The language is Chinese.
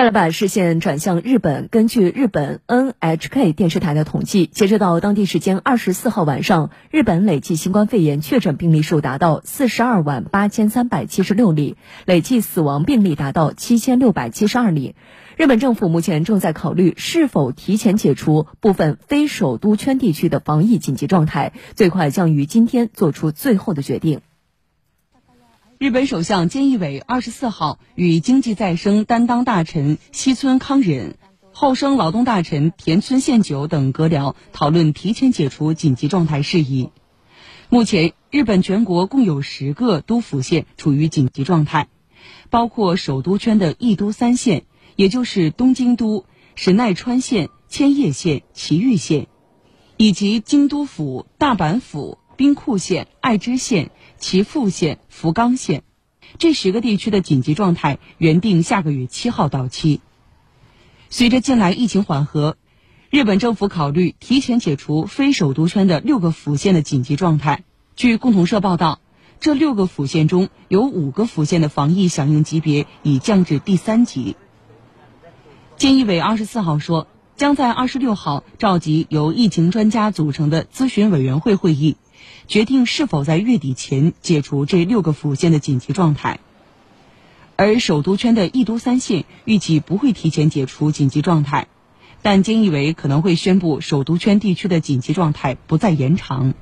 再来把视线转向日本，根据日本 NHK 电视台的统计，截止到当地时间二十四号晚上，日本累计新冠肺炎确诊病例数达到四十二万八千三百七十六例，累计死亡病例达到七千六百七十二例。日本政府目前正在考虑是否提前解除部分非首都圈地区的防疫紧急状态，最快将于今天做出最后的决定。日本首相菅义伟二十四号与经济再生担当大臣西村康稔、后生劳动大臣田村宪久等阁僚讨论提前解除紧急状态事宜。目前，日本全国共有十个都府县处于紧急状态，包括首都圈的一都三县，也就是东京都、神奈川县、千叶县、埼玉县，以及京都府、大阪府。兵库县、爱知县、岐阜县、福冈县，这十个地区的紧急状态原定下个月七号到期。随着近来疫情缓和，日本政府考虑提前解除非首都圈的六个府县的紧急状态。据共同社报道，这六个府县中有五个府县的防疫响应级别已降至第三级。菅义伟二十四号说，将在二十六号召集由疫情专家组成的咨询委员会会议。决定是否在月底前解除这六个府县的紧急状态，而首都圈的一都三县预计不会提前解除紧急状态，但菅义伟可能会宣布首都圈地区的紧急状态不再延长。